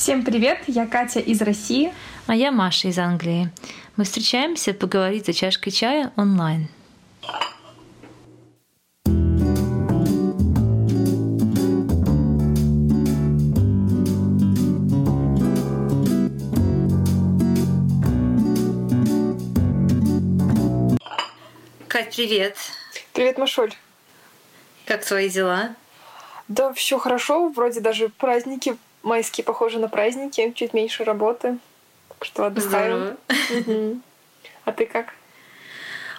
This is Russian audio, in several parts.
Всем привет, я Катя из России. А я Маша из Англии. Мы встречаемся поговорить за чашкой чая онлайн. Кать, привет. Привет, Машуль. Как твои дела? Да, все хорошо. Вроде даже праздники майские похожи на праздники, чуть меньше работы. Так что отдыхаю. Угу. А ты как?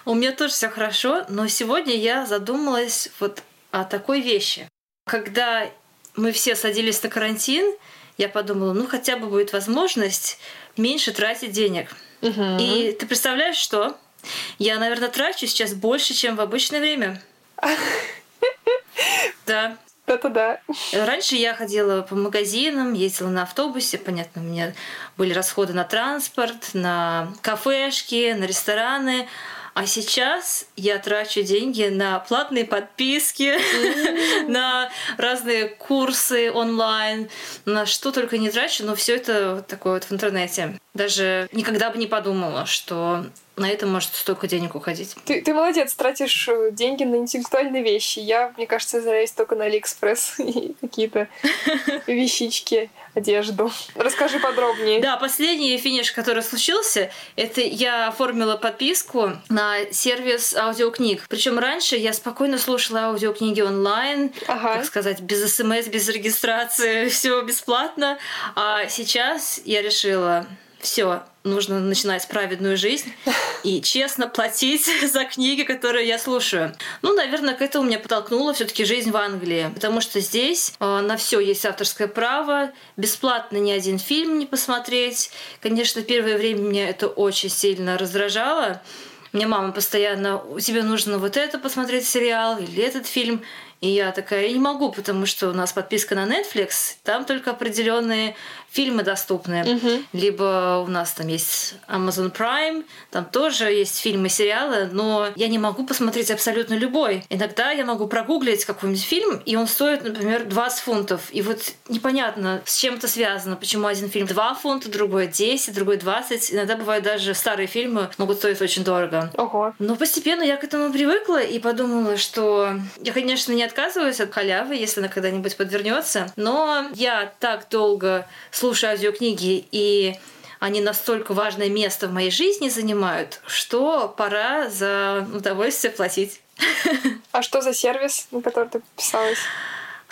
У меня тоже все хорошо, но сегодня я задумалась вот о такой вещи. Когда мы все садились на карантин, я подумала, ну хотя бы будет возможность меньше тратить денег. Угу. И ты представляешь, что? Я, наверное, трачу сейчас больше, чем в обычное время. Да. Это да. Раньше я ходила по магазинам, ездила на автобусе, понятно, у меня были расходы на транспорт, на кафешки, на рестораны. А сейчас я трачу деньги на платные подписки, на разные курсы онлайн, на что только не трачу, но все это вот такое вот в интернете. Даже никогда бы не подумала, что на это может столько денег уходить. Ты, ты молодец, тратишь э, деньги на интеллектуальные вещи. Я, мне кажется, разоряюсь только на Алиэкспресс и какие-то вещички, одежду. Расскажи подробнее. Да, последний финиш, который случился, это я оформила подписку на сервис аудиокниг. Причем раньше я спокойно слушала аудиокниги онлайн, ага. так сказать, без смс, без регистрации, все бесплатно. А сейчас я решила, все, нужно начинать праведную жизнь и честно платить за книги, которые я слушаю. Ну, наверное, к этому меня подтолкнула все-таки жизнь в Англии, потому что здесь э, на все есть авторское право, бесплатно ни один фильм не посмотреть. Конечно, первое время меня это очень сильно раздражало. Мне мама постоянно, тебе нужно вот это посмотреть сериал или этот фильм. И я такая, я не могу, потому что у нас подписка на Netflix, там только определенные фильмы доступны. Угу. Либо у нас там есть Amazon Prime, там тоже есть фильмы, сериалы, но я не могу посмотреть абсолютно любой. Иногда я могу прогуглить какой-нибудь фильм, и он стоит, например, 20 фунтов. И вот непонятно, с чем это связано, почему один фильм 2 фунта, другой 10, другой 20. Иногда бывают даже старые фильмы могут стоить очень дорого. Ого. Но постепенно я к этому привыкла и подумала, что я, конечно, не отказываюсь от халявы, если она когда-нибудь подвернется, но я так долго слушаю аудиокниги, и они настолько важное место в моей жизни занимают, что пора за удовольствие платить. А что за сервис, на который ты подписалась?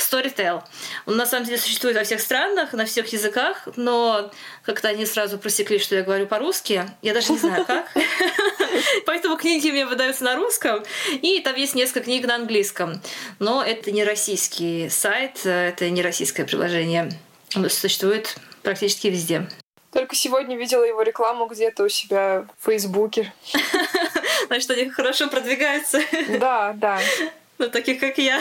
Storytel. Он на самом деле существует во всех странах, на всех языках, но как-то они сразу просекли, что я говорю по-русски. Я даже не знаю как. Поэтому книги мне выдаются на русском, и там есть несколько книг на английском. Но это не российский сайт, это не российское приложение. Оно существует практически везде. Только сегодня видела его рекламу где-то у себя в Фейсбуке. Значит, они хорошо продвигаются. Да, да. На таких, как я.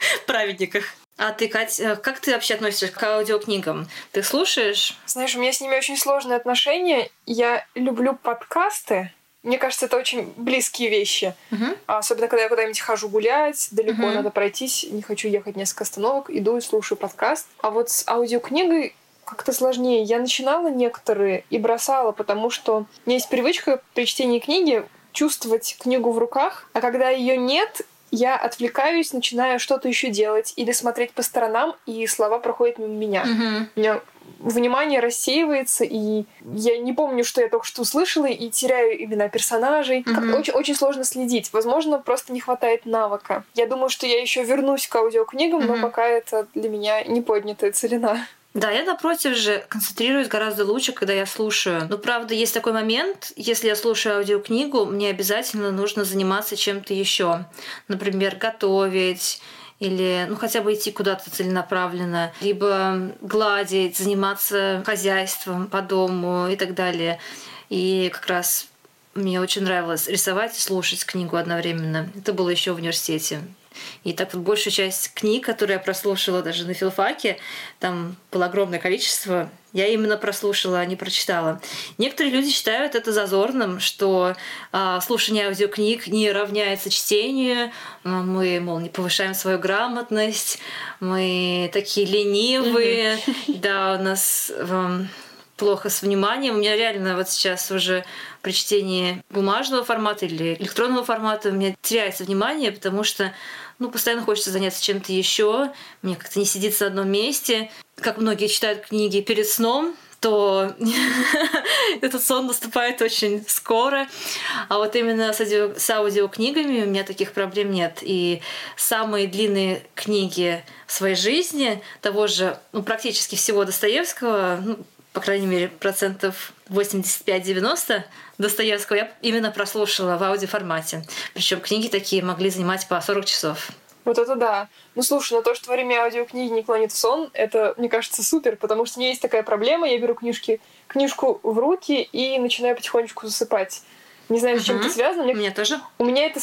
Праведниках. А ты, Кать, э, как ты вообще относишься к аудиокнигам? Ты слушаешь? Знаешь, у меня с ними очень сложные отношения. Я люблю подкасты, мне кажется, это очень близкие вещи. Uh-huh. Особенно, когда я куда-нибудь хожу гулять, далеко uh-huh. надо пройтись, не хочу ехать несколько остановок, иду и слушаю подкаст. А вот с аудиокнигой как-то сложнее. Я начинала некоторые и бросала, потому что у меня есть привычка при чтении книги чувствовать книгу в руках, а когда ее нет, я отвлекаюсь, начинаю что-то еще делать или смотреть по сторонам, и слова проходят мимо меня. Uh-huh. У меня внимание рассеивается, и я не помню, что я только что услышала, и теряю имена персонажей. Mm-hmm. Очень, очень сложно следить. Возможно, просто не хватает навыка. Я думаю, что я еще вернусь к аудиокнигам, mm-hmm. но пока это для меня не поднятая целина. Да, я напротив же концентрируюсь гораздо лучше, когда я слушаю. Но правда, есть такой момент, если я слушаю аудиокнигу, мне обязательно нужно заниматься чем-то еще. Например, готовить или ну хотя бы идти куда-то целенаправленно, либо гладить, заниматься хозяйством по дому и так далее. И как раз мне очень нравилось рисовать и слушать книгу одновременно. Это было еще в университете. И так вот большую часть книг, которые я прослушала даже на филфаке, там было огромное количество, я именно прослушала, а не прочитала. Некоторые люди считают это зазорным, что а, слушание аудиокниг не равняется чтению. Мы, мол, не повышаем свою грамотность, мы такие ленивые, да, у нас эм, плохо с вниманием. У меня реально вот сейчас уже при чтении бумажного формата или электронного формата у меня теряется внимание, потому что ну, постоянно хочется заняться чем-то еще, мне как-то не сидится на одном месте. Как многие читают книги перед сном, то этот сон наступает очень скоро. А вот именно с, аудио, с аудиокнигами у меня таких проблем нет. И самые длинные книги в своей жизни, того же, ну, практически всего Достоевского, ну, по крайней мере, процентов 85-90 Достоевского я именно прослушала в аудиоформате. Причем книги такие могли занимать по 40 часов. Вот это да. Ну слушай, но то, что во время аудиокниги не клонит в сон, это, мне кажется, супер, потому что у меня есть такая проблема, я беру книжки, книжку в руки и начинаю потихонечку засыпать. Не знаю, с чем uh-huh. это связано. Мне... У меня тоже. У меня это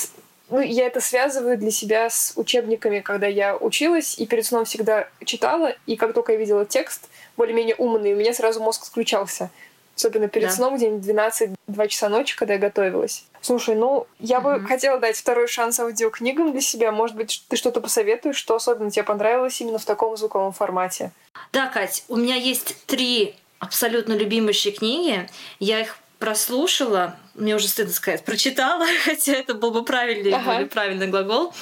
ну, я это связываю для себя с учебниками, когда я училась и перед сном всегда читала, и как только я видела текст более-менее умный, у меня сразу мозг включался. Особенно перед да. сном, где-нибудь 12-2 часа ночи, когда я готовилась. Слушай, ну, я бы mm-hmm. хотела дать второй шанс аудиокнигам для себя. Может быть, ты что-то посоветуешь, что особенно тебе понравилось именно в таком звуковом формате? Да, Кать, у меня есть три абсолютно любимые книги. Я их прослушала, мне уже стыдно сказать, прочитала, хотя это был бы правильный, ага. более правильный глагол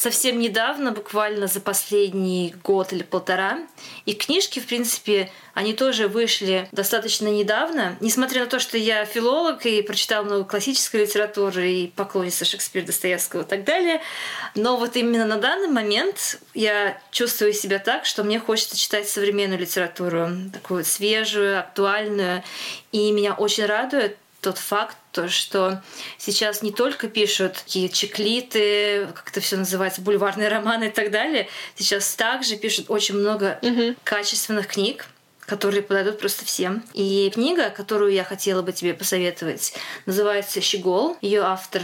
совсем недавно, буквально за последний год или полтора. И книжки, в принципе, они тоже вышли достаточно недавно. Несмотря на то, что я филолог и прочитала много классической литературы и поклонница Шекспира, Достоевского и так далее, но вот именно на данный момент я чувствую себя так, что мне хочется читать современную литературу, такую свежую, актуальную. И меня очень радует тот факт, то, что сейчас не только пишут такие чеклиты, как это все называется, бульварные романы и так далее, сейчас также пишут очень много угу. качественных книг, которые подойдут просто всем. И книга, которую я хотела бы тебе посоветовать, называется «Щегол». Ее автор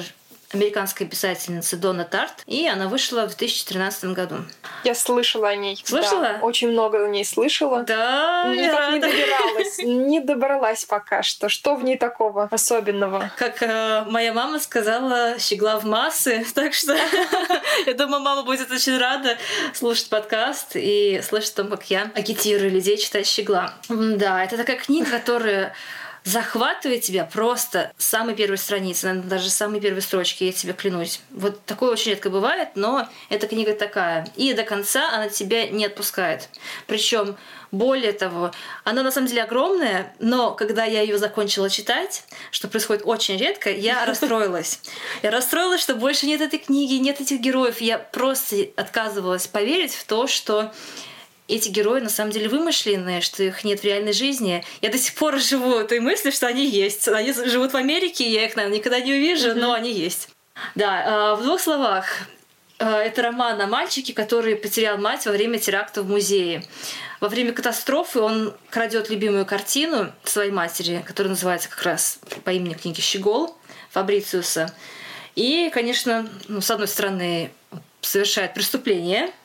американской писательницы Дона Тарт, и она вышла в 2013 году. Я слышала о ней. Слышала? Да, очень много о ней слышала. Да, Никак не добиралась. Не добралась пока что. Что в ней такого особенного? Как э, моя мама сказала, щегла в массы, так что я думаю, мама будет очень рада слушать подкаст и слышать о том, как я агитирую людей читать щегла. Да, это такая книга, которая захватывает тебя просто с самой первой страницы, наверное, даже с самой первой строчки, я тебе клянусь. Вот такое очень редко бывает, но эта книга такая. И до конца она тебя не отпускает. Причем более того, она на самом деле огромная, но когда я ее закончила читать, что происходит очень редко, я расстроилась. Я расстроилась, что больше нет этой книги, нет этих героев. Я просто отказывалась поверить в то, что эти герои на самом деле вымышленные, что их нет в реальной жизни. Я до сих пор живу той мыслью, что они есть. Они живут в Америке, я их, наверное, никогда не увижу, mm-hmm. но они есть. Да, в двух словах. Это роман о мальчике, который потерял мать во время теракта в музее. Во время катастрофы он крадет любимую картину своей матери, которая называется как раз по имени книги «Щегол» Фабрициуса. И, конечно, ну, с одной стороны, совершает преступление –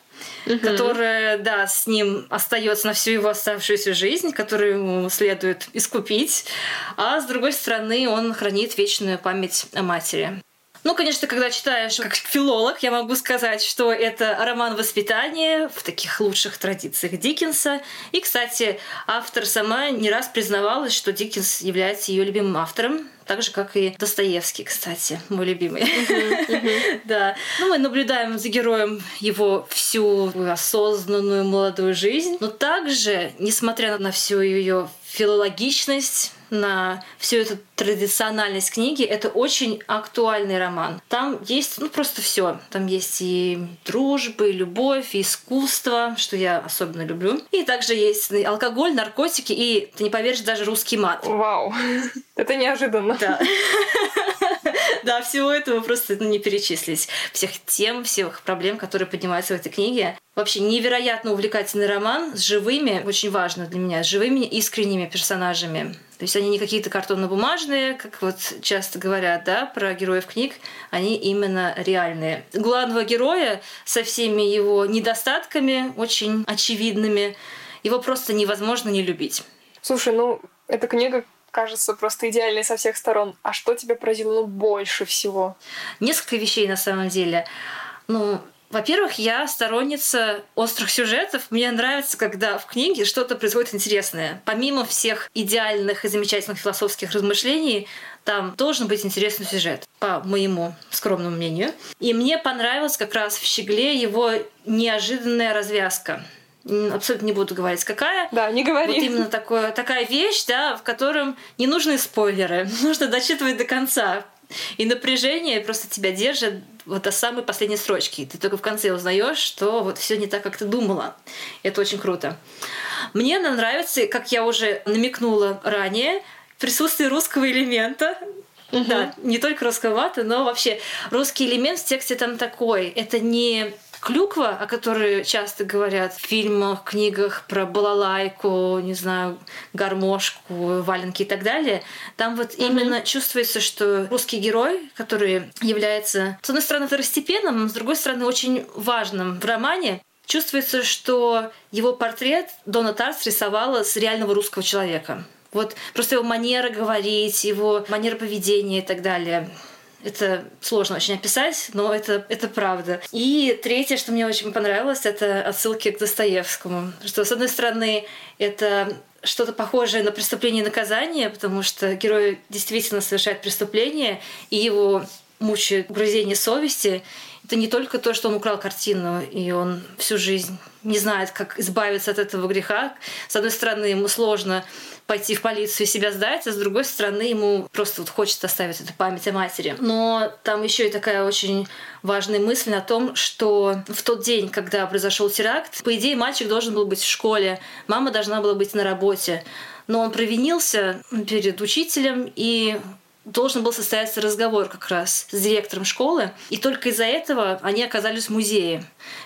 угу. которая, да, с ним остается на всю его оставшуюся жизнь, которую ему следует искупить, а с другой стороны он хранит вечную память о матери. Ну, конечно, когда читаешь как филолог, я могу сказать, что это роман воспитания в таких лучших традициях Диккенса. И, кстати, автор сама не раз признавалась, что Диккенс является ее любимым автором так же, как и Достоевский, кстати, мой любимый. Да. Ну, мы наблюдаем за героем его всю осознанную молодую жизнь, но также, несмотря на всю ее филологичность, на всю эту традициональность книги, это очень актуальный роман. Там есть, ну, просто все. Там есть и дружба, и любовь, и искусство, что я особенно люблю. И также есть алкоголь, наркотики, и, ты не поверишь, даже русский мат. Вау, это неожиданно. Да. Да, всего этого просто ну, не перечислить. Всех тем, всех проблем, которые поднимаются в этой книге. Вообще невероятно увлекательный роман с живыми, очень важно для меня, с живыми искренними персонажами. То есть они не какие-то картонно-бумажные, как вот часто говорят, да, про героев книг, они именно реальные. Главного героя со всеми его недостатками, очень очевидными, его просто невозможно не любить. Слушай, ну, эта книга кажется просто идеальной со всех сторон. А что тебя поразило ну, больше всего? Несколько вещей на самом деле. Ну, во-первых, я сторонница острых сюжетов. Мне нравится, когда в книге что-то происходит интересное. Помимо всех идеальных и замечательных философских размышлений, там должен быть интересный сюжет, по моему скромному мнению. И мне понравилась как раз в «Щегле» его неожиданная развязка абсолютно не буду говорить, какая. Да, не говори. Вот именно такое, такая вещь, да, в котором не нужны спойлеры, нужно дочитывать до конца. И напряжение просто тебя держит вот до самой последней строчки. Ты только в конце узнаешь, что вот все не так, как ты думала. Это очень круто. Мне нравится, как я уже намекнула ранее, присутствие русского элемента. Угу. Да, не только русского но вообще русский элемент в тексте там такой. Это не клюква, о которой часто говорят в фильмах, книгах про балалайку, не знаю, гармошку, валенки и так далее, там вот mm-hmm. именно чувствуется, что русский герой, который является, с одной стороны, второстепенным, с другой стороны, очень важным в романе, чувствуется, что его портрет Дона Тарс рисовала с реального русского человека. Вот просто его манера говорить, его манера поведения и так далее. Это сложно очень описать, но это, это правда. И третье, что мне очень понравилось, это отсылки к Достоевскому. Что, с одной стороны, это что-то похожее на преступление и наказание, потому что герой действительно совершает преступление, и его мучает угрызение совести. Это не только то, что он украл картину, и он всю жизнь не знает, как избавиться от этого греха. С одной стороны, ему сложно пойти в полицию и себя сдать, а с другой стороны ему просто вот хочется оставить эту память о матери. Но там еще и такая очень важная мысль о том, что в тот день, когда произошел теракт, по идее мальчик должен был быть в школе, мама должна была быть на работе, но он провинился перед учителем и должен был состояться разговор как раз с директором школы, и только из-за этого они оказались в музее.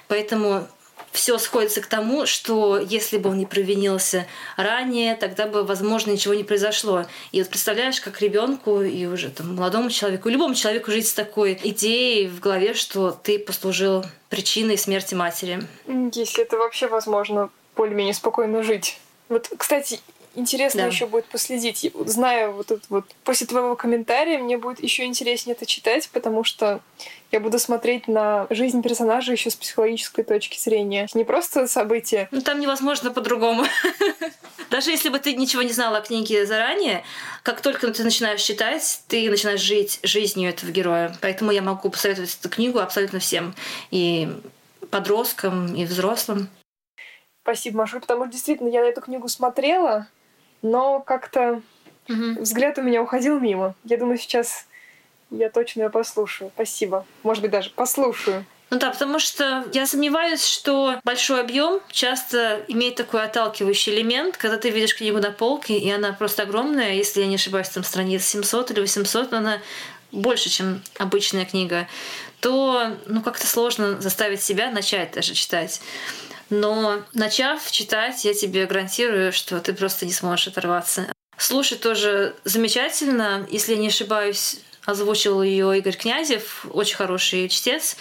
Поэтому все сходится к тому, что если бы он не провинился ранее, тогда бы, возможно, ничего не произошло. И вот представляешь, как ребенку и уже там молодому человеку, любому человеку жить с такой идеей в голове, что ты послужил причиной смерти матери. Если это вообще возможно, более-менее спокойно жить. Вот, кстати, интересно да. еще будет последить. Зная вот это вот, после твоего комментария, мне будет еще интереснее это читать, потому что я буду смотреть на жизнь персонажа еще с психологической точки зрения. Не просто события. Ну там невозможно по-другому. Даже если бы ты ничего не знала о книге заранее, как только ты начинаешь читать, ты начинаешь жить жизнью этого героя. Поэтому я могу посоветовать эту книгу абсолютно всем. И подросткам, и взрослым. Спасибо, Маша, потому что действительно я на эту книгу смотрела, но как-то угу. взгляд у меня уходил мимо. Я думаю, сейчас я точно ее послушаю. Спасибо. Может быть, даже послушаю. Ну да, потому что я сомневаюсь, что большой объем часто имеет такой отталкивающий элемент, когда ты видишь книгу на полке, и она просто огромная, если я не ошибаюсь, там страниц 700 или 800, но она больше, чем обычная книга, то ну как-то сложно заставить себя начать даже читать. Но начав читать, я тебе гарантирую, что ты просто не сможешь оторваться. Слушать тоже замечательно. Если я не ошибаюсь, озвучил ее Игорь Князев, очень хороший чтец.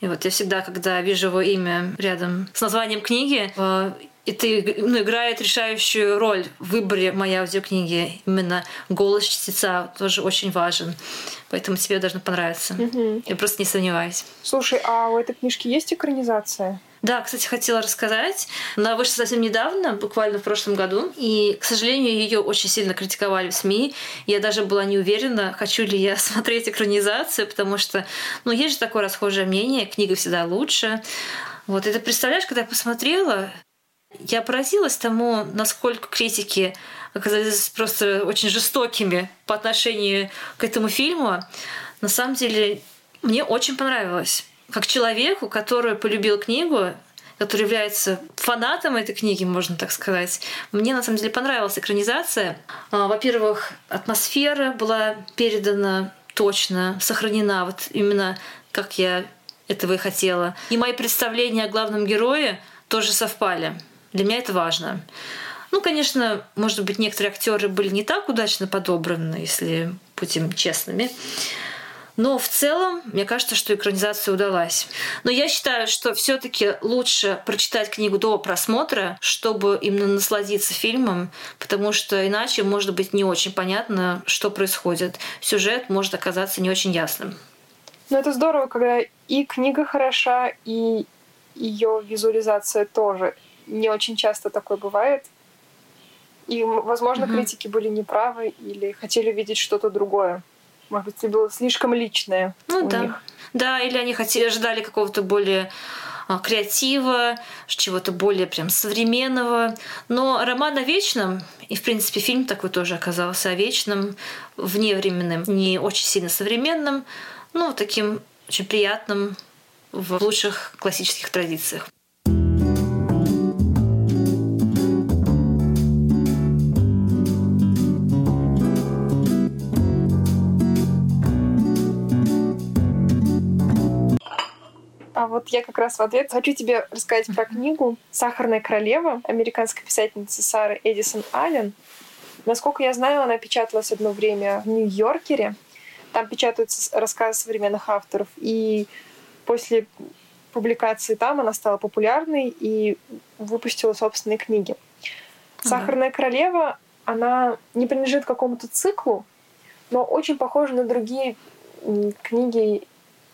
И вот я всегда, когда вижу его имя рядом с названием книги, э, и ты ну, играет решающую роль в выборе моей аудиокниги. Именно голос чтеца тоже очень важен. Поэтому тебе должно понравиться. Угу. Я просто не сомневаюсь. Слушай, а у этой книжки есть экранизация? Да, кстати, хотела рассказать. Она вышла совсем недавно, буквально в прошлом году. И, к сожалению, ее очень сильно критиковали в СМИ. Я даже была не уверена, хочу ли я смотреть экранизацию, потому что, ну, есть же такое расхожее мнение, книга всегда лучше. Вот, ты представляешь, когда я посмотрела, я поразилась тому, насколько критики оказались просто очень жестокими по отношению к этому фильму. На самом деле, мне очень понравилось как человеку, который полюбил книгу, который является фанатом этой книги, можно так сказать. Мне на самом деле понравилась экранизация. А, во-первых, атмосфера была передана точно сохранена, вот именно как я этого и хотела. И мои представления о главном герое тоже совпали. Для меня это важно. Ну, конечно, может быть, некоторые актеры были не так удачно подобраны, если будем честными. Но в целом, мне кажется, что экранизация удалась. Но я считаю, что все-таки лучше прочитать книгу до просмотра, чтобы именно насладиться фильмом, потому что иначе может быть не очень понятно, что происходит. Сюжет может оказаться не очень ясным. Ну, это здорово, когда и книга хороша, и ее визуализация тоже. Не очень часто такое бывает. И, возможно, mm-hmm. критики были неправы или хотели видеть что-то другое. Может быть, это было слишком личное ну, у да. них. Да, или они хотели, ждали какого-то более а, креатива, чего-то более прям современного. Но роман о вечном, и в принципе фильм такой тоже оказался о вечном, вневременным, не очень сильно современным, ну, таким очень приятным в лучших классических традициях. Вот я как раз в ответ хочу тебе рассказать про книгу «Сахарная королева» американской писательницы Сары Эдисон Аллен. Насколько я знаю, она печаталась одно время в Нью-Йоркере. Там печатаются рассказы современных авторов. И после публикации там она стала популярной и выпустила собственные книги. «Сахарная королева» она не принадлежит какому-то циклу, но очень похожа на другие книги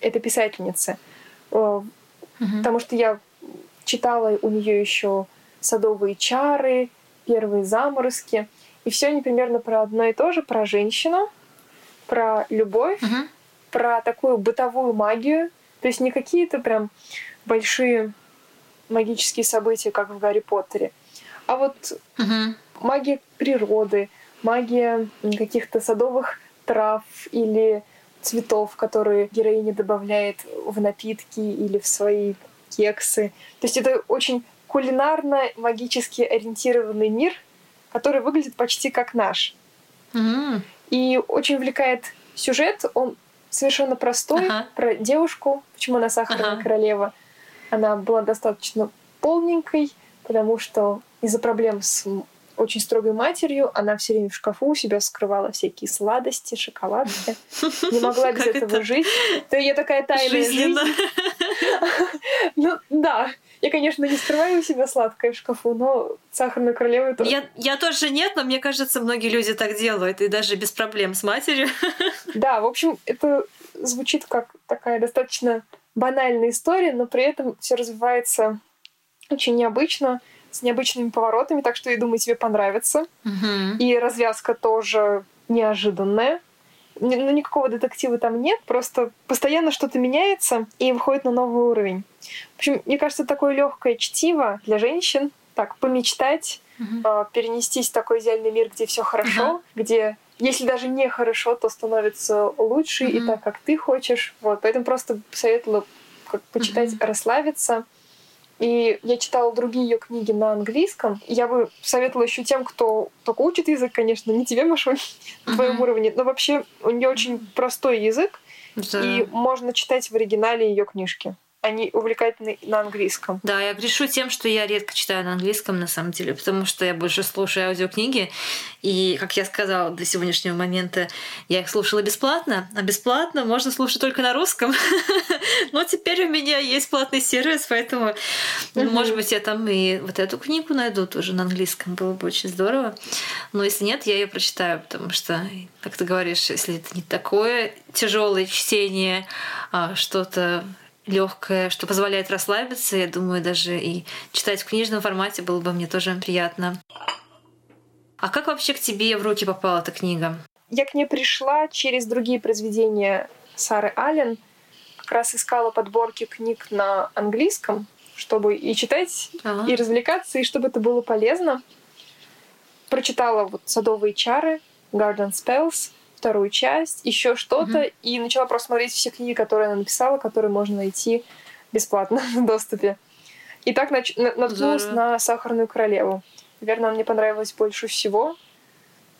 этой писательницы — угу. потому что я читала у нее еще садовые чары, первые заморозки, и все они примерно про одно и то же, про женщину, про любовь, угу. про такую бытовую магию, то есть не какие-то прям большие магические события, как в Гарри Поттере, а вот угу. магия природы, магия каких-то садовых трав или цветов, которые героиня добавляет в напитки или в свои кексы. То есть это очень кулинарно-магически ориентированный мир, который выглядит почти как наш. Mm-hmm. И очень увлекает сюжет. Он совершенно простой uh-huh. про девушку, почему она сахарная uh-huh. королева. Она была достаточно полненькой, потому что из-за проблем с очень строгой матерью. Она все время в шкафу у себя скрывала всякие сладости, шоколадки. Не могла без этого жить. То я такая тайная жизнь. Ну да, я, конечно, не скрываю у себя сладкое в шкафу, но сахарную королеву это... Я, я тоже нет, но мне кажется, многие люди так делают, и даже без проблем с матерью. Да, в общем, это звучит как такая достаточно банальная история, но при этом все развивается очень необычно с необычными поворотами, так что я думаю, тебе понравится. Угу. И развязка тоже неожиданная. Ну, никакого детектива там нет, просто постоянно что-то меняется и выходит на новый уровень. В общем, мне кажется, такое легкое чтиво для женщин, так, помечтать, э, перенестись в такой идеальный мир, где все хорошо, uh где если даже не хорошо, то становится лучше uh и так, как ты хочешь. Вот, поэтому просто советовала как почитать, uh расслабиться. И я читала другие ее книги на английском. Я бы советовала еще тем, кто только учит язык, конечно, не тебе, Машуль, на твоем уровне, но вообще у нее очень простой язык, да. и можно читать в оригинале ее книжки они увлекательны на английском. Да, я грешу тем, что я редко читаю на английском, на самом деле, потому что я больше слушаю аудиокниги. И, как я сказала, до сегодняшнего момента я их слушала бесплатно, а бесплатно можно слушать только на русском. Но теперь у меня есть платный сервис, поэтому, может быть, я там и вот эту книгу найду тоже на английском. Было бы очень здорово. Но если нет, я ее прочитаю, потому что, как ты говоришь, если это не такое тяжелое чтение, а что-то легкое, что позволяет расслабиться. Я думаю, даже и читать в книжном формате было бы мне тоже приятно. А как вообще к тебе в руки попала эта книга? Я к ней пришла через другие произведения Сары Аллен. Как раз искала подборки книг на английском, чтобы и читать, ага. и развлекаться, и чтобы это было полезно. Прочитала вот «Садовые чары», «Garden Spells», вторую часть, еще что-то, mm-hmm. и начала просто смотреть все книги, которые она написала, которые можно найти бесплатно в доступе. И так нач- наткнулась на «Сахарную королеву». Наверное, мне понравилась больше всего.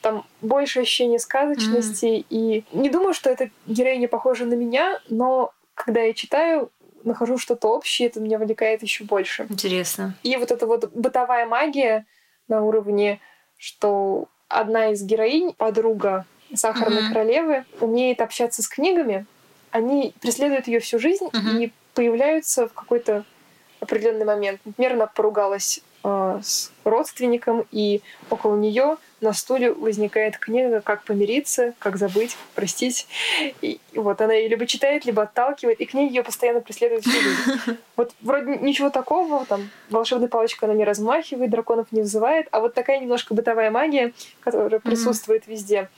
Там больше ощущения сказочности. Mm. И не думаю, что эта героиня похожа на меня, но когда я читаю, нахожу что-то общее, это меня вовлекает еще больше. Интересно. И вот эта вот бытовая магия на уровне, что одна из героинь, подруга Сахарной mm-hmm. королевы, умеет общаться с книгами. Они преследуют ее всю жизнь mm-hmm. и появляются в какой-то определенный момент. Например, она поругалась э, с родственником, и около нее на стуле возникает книга «Как помириться», «Как забыть», «Простить». И вот она ее либо читает, либо отталкивает, и книги ее постоянно преследуют всю жизнь. Вот вроде ничего такого, там волшебной палочкой она не размахивает, драконов не вызывает, а вот такая немножко бытовая магия, которая присутствует везде,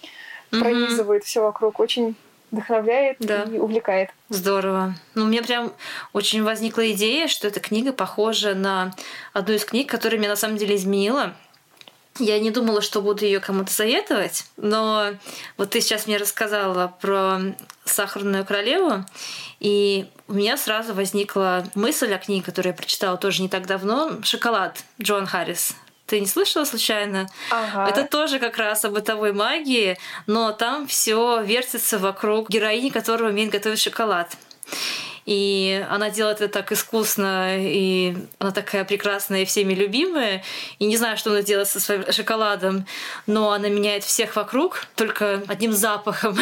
пронизывает все вокруг, очень вдохновляет да. и увлекает. Здорово. Ну, у меня прям очень возникла идея, что эта книга похожа на одну из книг, которая меня на самом деле изменила. Я не думала, что буду ее кому-то советовать, но вот ты сейчас мне рассказала про «Сахарную королеву», и у меня сразу возникла мысль о книге, которую я прочитала тоже не так давно «Шоколад» Джон Харрис. Ты не слышала случайно? Ага. Это тоже как раз о бытовой магии, но там все вертится вокруг героини, которая умеет готовить шоколад. И она делает это так искусно, и она такая прекрасная и всеми любимая. И не знаю, что она делает со своим шоколадом, но она меняет всех вокруг только одним запахом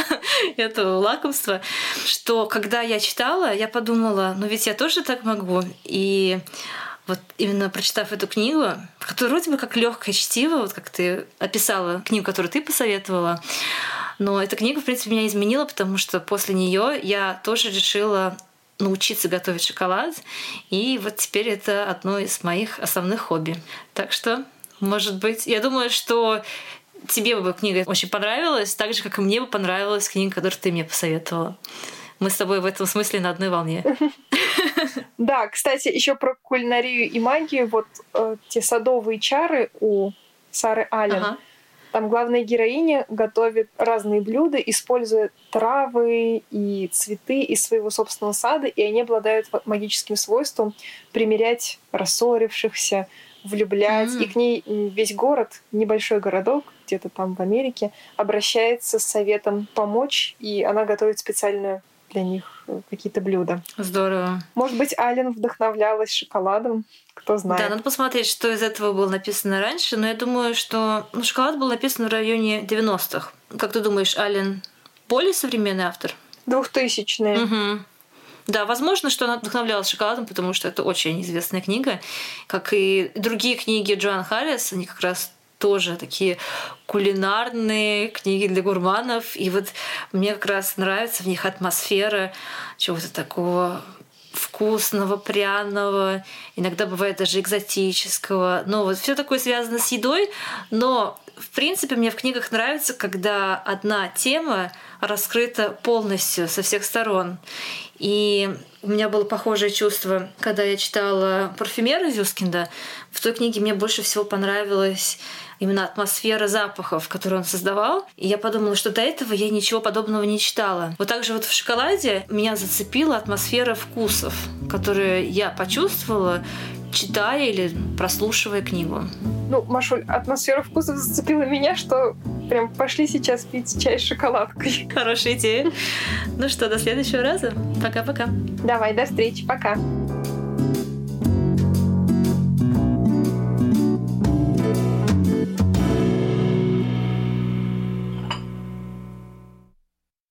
этого лакомства, что когда я читала, я подумала, ну ведь я тоже так могу. И вот именно прочитав эту книгу, которая вроде бы как легкое чтиво, вот как ты описала книгу, которую ты посоветовала, но эта книга, в принципе, меня изменила, потому что после нее я тоже решила научиться готовить шоколад. И вот теперь это одно из моих основных хобби. Так что, может быть, я думаю, что тебе бы книга очень понравилась, так же, как и мне бы понравилась книга, которую ты мне посоветовала. Мы с тобой в этом смысле на одной волне. Да, кстати, еще про кулинарию и магию. Вот э, те садовые чары у Сары Аллен. Ага. Там главная героиня готовит разные блюда, используя травы и цветы из своего собственного сада, и они обладают магическим свойством примерять рассорившихся, влюблять. Mm-hmm. И к ней весь город, небольшой городок, где-то там в Америке, обращается с советом помочь, и она готовит специальную для них э, какие-то блюда. Здорово. Может быть, Ален вдохновлялась шоколадом, кто знает. Да, надо посмотреть, что из этого было написано раньше, но я думаю, что ну, шоколад был написан в районе 90-х. Как ты думаешь, Ален более современный автор? Двухтысячные. Угу. Да, возможно, что она вдохновлялась шоколадом, потому что это очень известная книга. Как и другие книги Джоан Харрис, они как раз тоже такие кулинарные книги для гурманов. И вот мне как раз нравится в них атмосфера чего-то такого вкусного, пряного, иногда бывает даже экзотического. Но вот все такое связано с едой, но в принципе, мне в книгах нравится, когда одна тема раскрыта полностью со всех сторон. И у меня было похожее чувство, когда я читала «Парфюмера» Зюскинда. В той книге мне больше всего понравилось именно атмосфера запахов, которую он создавал. И я подумала, что до этого я ничего подобного не читала. Вот так же вот в «Шоколаде» меня зацепила атмосфера вкусов, которые я почувствовала, читая или прослушивая книгу. Ну, Машуль, атмосфера вкусов зацепила меня, что прям пошли сейчас пить чай с шоколадкой. Хорошая идея. Ну что, до следующего раза. Пока-пока. Давай, до встречи. Пока.